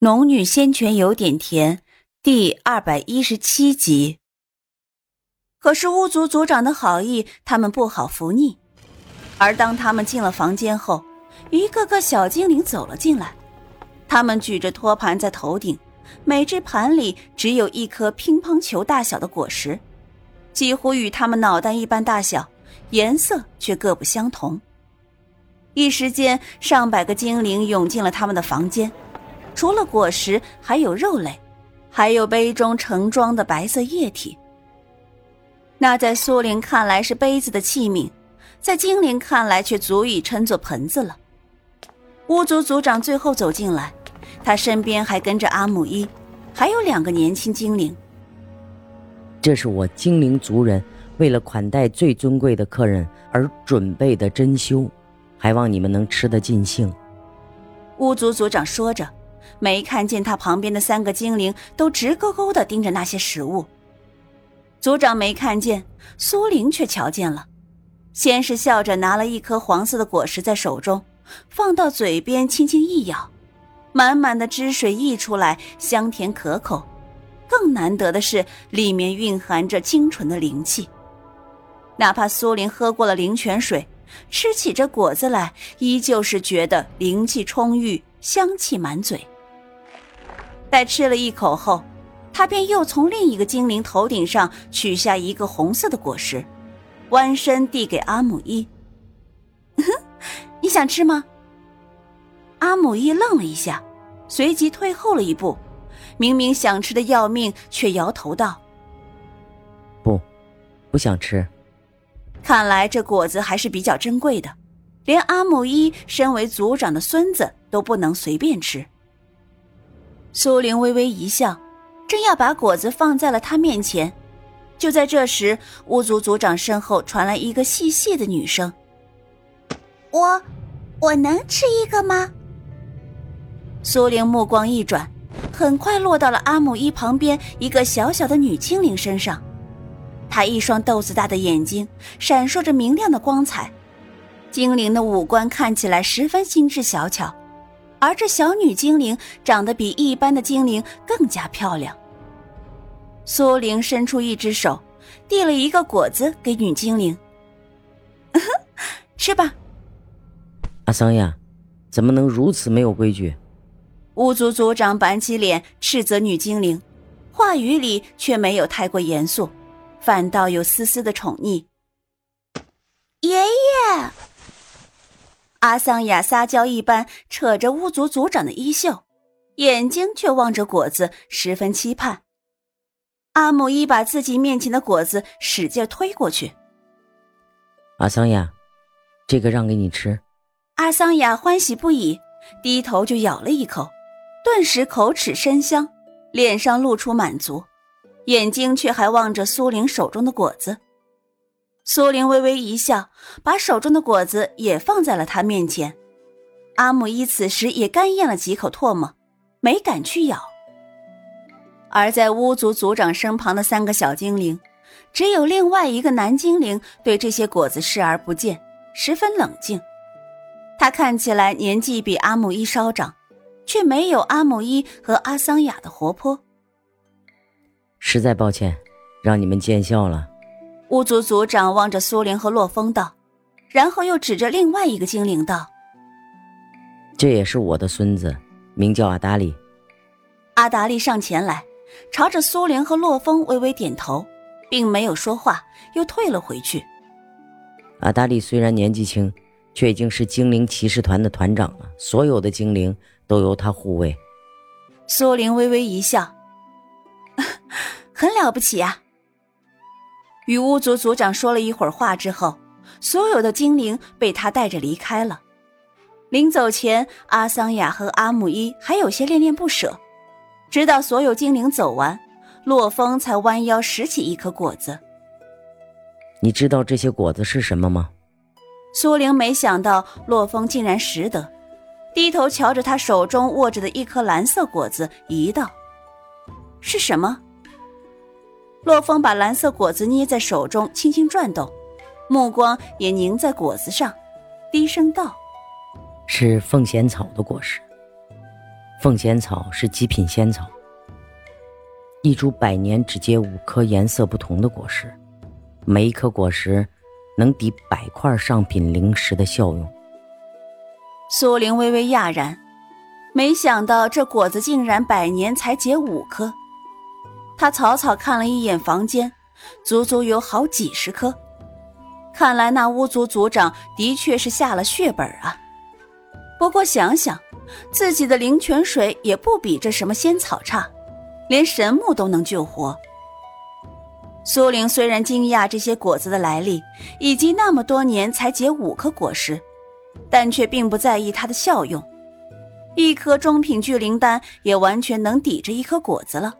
农女仙泉有点甜，第二百一十七集。可是巫族族长的好意，他们不好拂逆。而当他们进了房间后，一个个小精灵走了进来，他们举着托盘在头顶，每只盘里只有一颗乒乓球大小的果实，几乎与他们脑袋一般大小，颜色却各不相同。一时间，上百个精灵涌进了他们的房间。除了果实，还有肉类，还有杯中盛装的白色液体。那在苏林看来是杯子的器皿，在精灵看来却足以称作盆子了。巫族族长最后走进来，他身边还跟着阿姆伊，还有两个年轻精灵。这是我精灵族人为了款待最尊贵的客人而准备的珍馐，还望你们能吃得尽兴。巫族族长说着。没看见他旁边的三个精灵都直勾勾的盯着那些食物。族长没看见，苏玲却瞧见了，先是笑着拿了一颗黄色的果实在手中，放到嘴边轻轻一咬，满满的汁水溢出来，香甜可口。更难得的是，里面蕴含着精纯的灵气。哪怕苏玲喝过了灵泉水，吃起这果子来，依旧是觉得灵气充裕，香气满嘴。待吃了一口后，他便又从另一个精灵头顶上取下一个红色的果实，弯身递给阿姆伊：“你想吃吗？”阿姆伊愣了一下，随即退后了一步，明明想吃的要命，却摇头道：“不，不想吃。”看来这果子还是比较珍贵的，连阿姆伊身为族长的孙子都不能随便吃。苏玲微微一笑，正要把果子放在了他面前，就在这时，巫族族长身后传来一个细细的女声：“我，我能吃一个吗？”苏玲目光一转，很快落到了阿姆一旁边一个小小的女精灵身上。她一双豆子大的眼睛闪烁着明亮的光彩，精灵的五官看起来十分精致小巧。而这小女精灵长得比一般的精灵更加漂亮。苏玲伸出一只手，递了一个果子给女精灵：“吃吧。”阿桑呀，怎么能如此没有规矩？巫族族长板起脸斥责女精灵，话语里却没有太过严肃，反倒有丝丝的宠溺。爷爷。阿桑雅撒娇一般扯着巫族族长的衣袖，眼睛却望着果子，十分期盼。阿姆一把自己面前的果子使劲推过去。阿桑雅，这个让给你吃。阿桑雅欢喜不已，低头就咬了一口，顿时口齿生香，脸上露出满足，眼睛却还望着苏玲手中的果子。苏玲微微一笑，把手中的果子也放在了他面前。阿姆伊此时也干咽了几口唾沫，没敢去咬。而在巫族族长身旁的三个小精灵，只有另外一个男精灵对这些果子视而不见，十分冷静。他看起来年纪比阿姆伊稍长，却没有阿姆伊和阿桑雅的活泼。实在抱歉，让你们见笑了。巫族族长望着苏玲和洛风道，然后又指着另外一个精灵道：“这也是我的孙子，名叫阿达利。”阿达利上前来，朝着苏玲和洛风微微点头，并没有说话，又退了回去。阿达利虽然年纪轻，却已经是精灵骑士团的团长了，所有的精灵都由他护卫。苏玲微微一笑：“ 很了不起呀。”与巫族族长说了一会儿话之后，所有的精灵被他带着离开了。临走前，阿桑雅和阿姆伊还有些恋恋不舍。直到所有精灵走完，洛风才弯腰拾起一颗果子。你知道这些果子是什么吗？苏玲没想到洛风竟然识得，低头瞧着他手中握着的一颗蓝色果子，疑道：“是什么？”洛风把蓝色果子捏在手中，轻轻转动，目光也凝在果子上，低声道：“是凤仙草的果实。”凤仙草是极品仙草，一株百年只结五颗颜色不同的果实，每一颗果实能抵百块上品灵石的效用。苏玲微微讶然，没想到这果子竟然百年才结五颗。他草草看了一眼房间，足足有好几十颗。看来那巫族族长的确是下了血本啊。不过想想，自己的灵泉水也不比这什么仙草差，连神木都能救活。苏玲虽然惊讶这些果子的来历，以及那么多年才结五颗果实，但却并不在意它的效用。一颗中品聚灵丹也完全能抵着一颗果子了，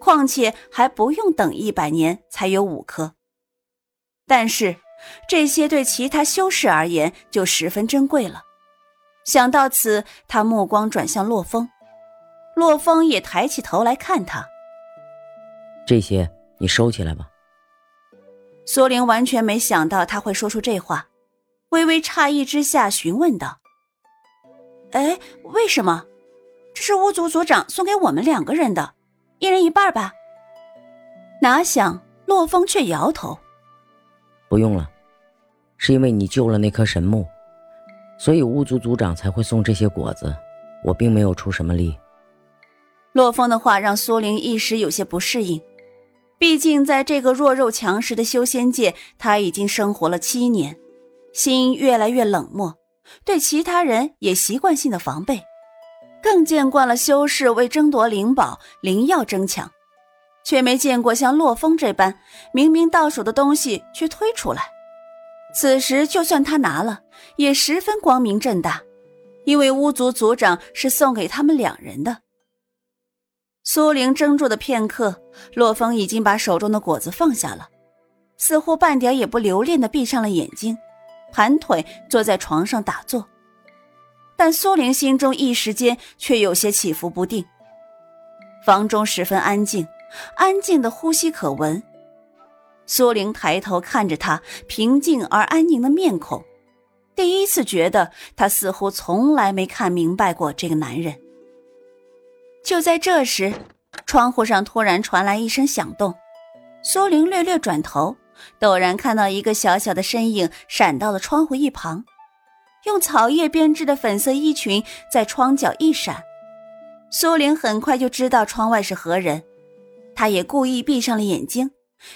况且还不用等一百年才有五颗。但是。这些对其他修士而言就十分珍贵了。想到此，他目光转向洛风，洛风也抬起头来看他。这些你收起来吧。苏玲完全没想到他会说出这话，微微诧异之下询问道：“哎，为什么？这是巫族族长送给我们两个人的，一人一半吧？”哪想洛风却摇头。不用了，是因为你救了那棵神木，所以巫族族长才会送这些果子。我并没有出什么力。洛风的话让苏玲一时有些不适应，毕竟在这个弱肉强食的修仙界，他已经生活了七年，心越来越冷漠，对其他人也习惯性的防备，更见惯了修士为争夺灵宝灵药争抢。却没见过像洛风这般明明到手的东西却推出来。此时就算他拿了，也十分光明正大，因为巫族族长是送给他们两人的。苏玲怔住的片刻，洛风已经把手中的果子放下了，似乎半点也不留恋的闭上了眼睛，盘腿坐在床上打坐。但苏玲心中一时间却有些起伏不定。房中十分安静。安静的呼吸可闻，苏玲抬头看着他平静而安宁的面孔，第一次觉得他似乎从来没看明白过这个男人。就在这时，窗户上突然传来一声响动，苏玲略略转头，陡然看到一个小小的身影闪到了窗户一旁，用草叶编织的粉色衣裙在窗角一闪，苏玲很快就知道窗外是何人。她也故意闭上了眼睛，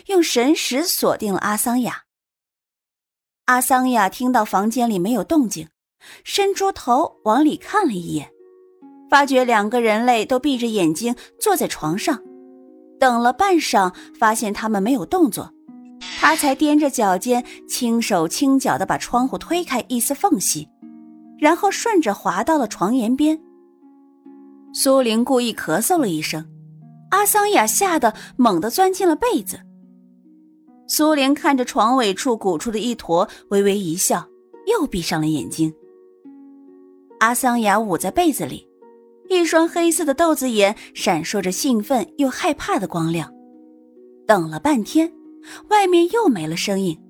用神识锁定了阿桑雅。阿桑雅听到房间里没有动静，伸出头往里看了一眼，发觉两个人类都闭着眼睛坐在床上，等了半晌，发现他们没有动作，他才踮着脚尖，轻手轻脚地把窗户推开一丝缝隙，然后顺着滑到了床沿边。苏玲故意咳嗽了一声。阿桑雅吓得猛地钻进了被子。苏玲看着床尾处鼓出的一坨，微微一笑，又闭上了眼睛。阿桑雅捂在被子里，一双黑色的豆子眼闪烁着兴奋又害怕的光亮。等了半天，外面又没了声音。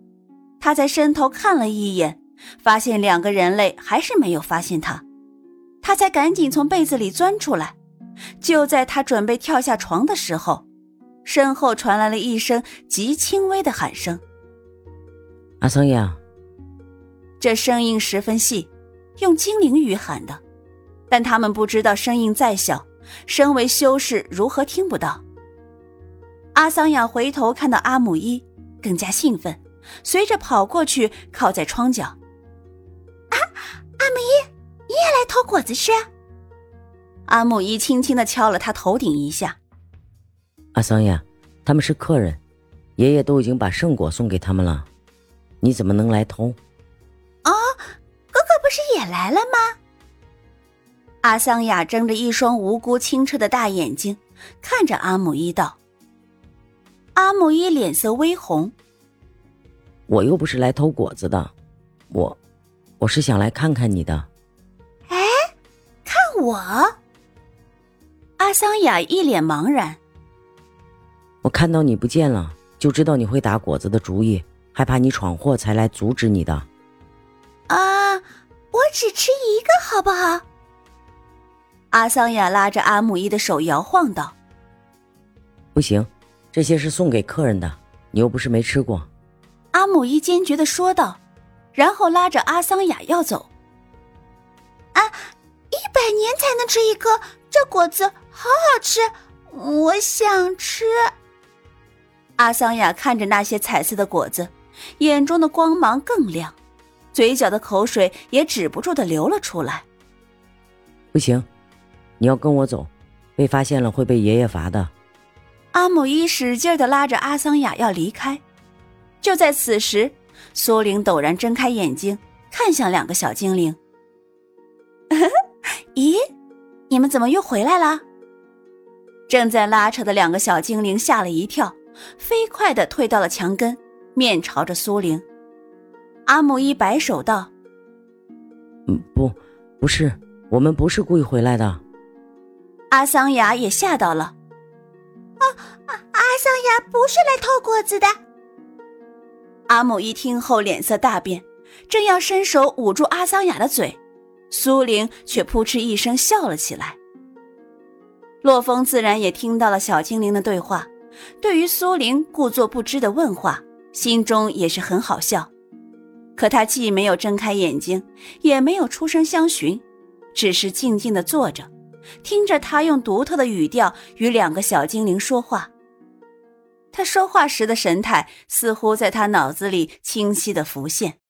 他在伸头看了一眼，发现两个人类还是没有发现他，他才赶紧从被子里钻出来。就在他准备跳下床的时候，身后传来了一声极轻微的喊声：“阿桑雅。”这声音十分细，用精灵语喊的，但他们不知道声音再小，身为修士如何听不到。阿桑雅回头看到阿姆伊，更加兴奋，随着跑过去，靠在窗角：“啊，阿姆伊，你也来偷果子吃？”阿姆伊轻轻的敲了他头顶一下。阿桑雅，他们是客人，爷爷都已经把圣果送给他们了，你怎么能来偷？哦，哥哥不是也来了吗？阿桑雅睁着一双无辜清澈的大眼睛，看着阿姆伊道。阿木一脸色微红。我又不是来偷果子的，我，我是想来看看你的。哎，看我？阿桑雅一脸茫然。我看到你不见了，就知道你会打果子的主意，害怕你闯祸，才来阻止你的。啊，我只吃一个，好不好？阿桑雅拉着阿木伊的手摇晃道：“不行，这些是送给客人的，你又不是没吃过。”阿母一坚决的说道，然后拉着阿桑雅要走。啊，一百年才能吃一颗，这果子好好吃，我想吃。阿桑雅看着那些彩色的果子，眼中的光芒更亮，嘴角的口水也止不住的流了出来。不行。你要跟我走，被发现了会被爷爷罚的。阿姆伊使劲的拉着阿桑雅要离开。就在此时，苏玲陡然睁开眼睛，看向两个小精灵。咦，你们怎么又回来了？正在拉扯的两个小精灵吓了一跳，飞快的退到了墙根，面朝着苏玲。阿姆一摆手道：“嗯，不，不是，我们不是故意回来的。”阿桑雅也吓到了，啊桑雅不是来偷果子的。阿母一听后脸色大变，正要伸手捂住阿桑雅的嘴，苏玲却扑哧一声笑了起来。洛风自然也听到了小精灵的对话，对于苏玲故作不知的问话，心中也是很好笑。可他既没有睁开眼睛，也没有出声相询，只是静静的坐着。听着，他用独特的语调与两个小精灵说话。他说话时的神态似乎在他脑子里清晰的浮现。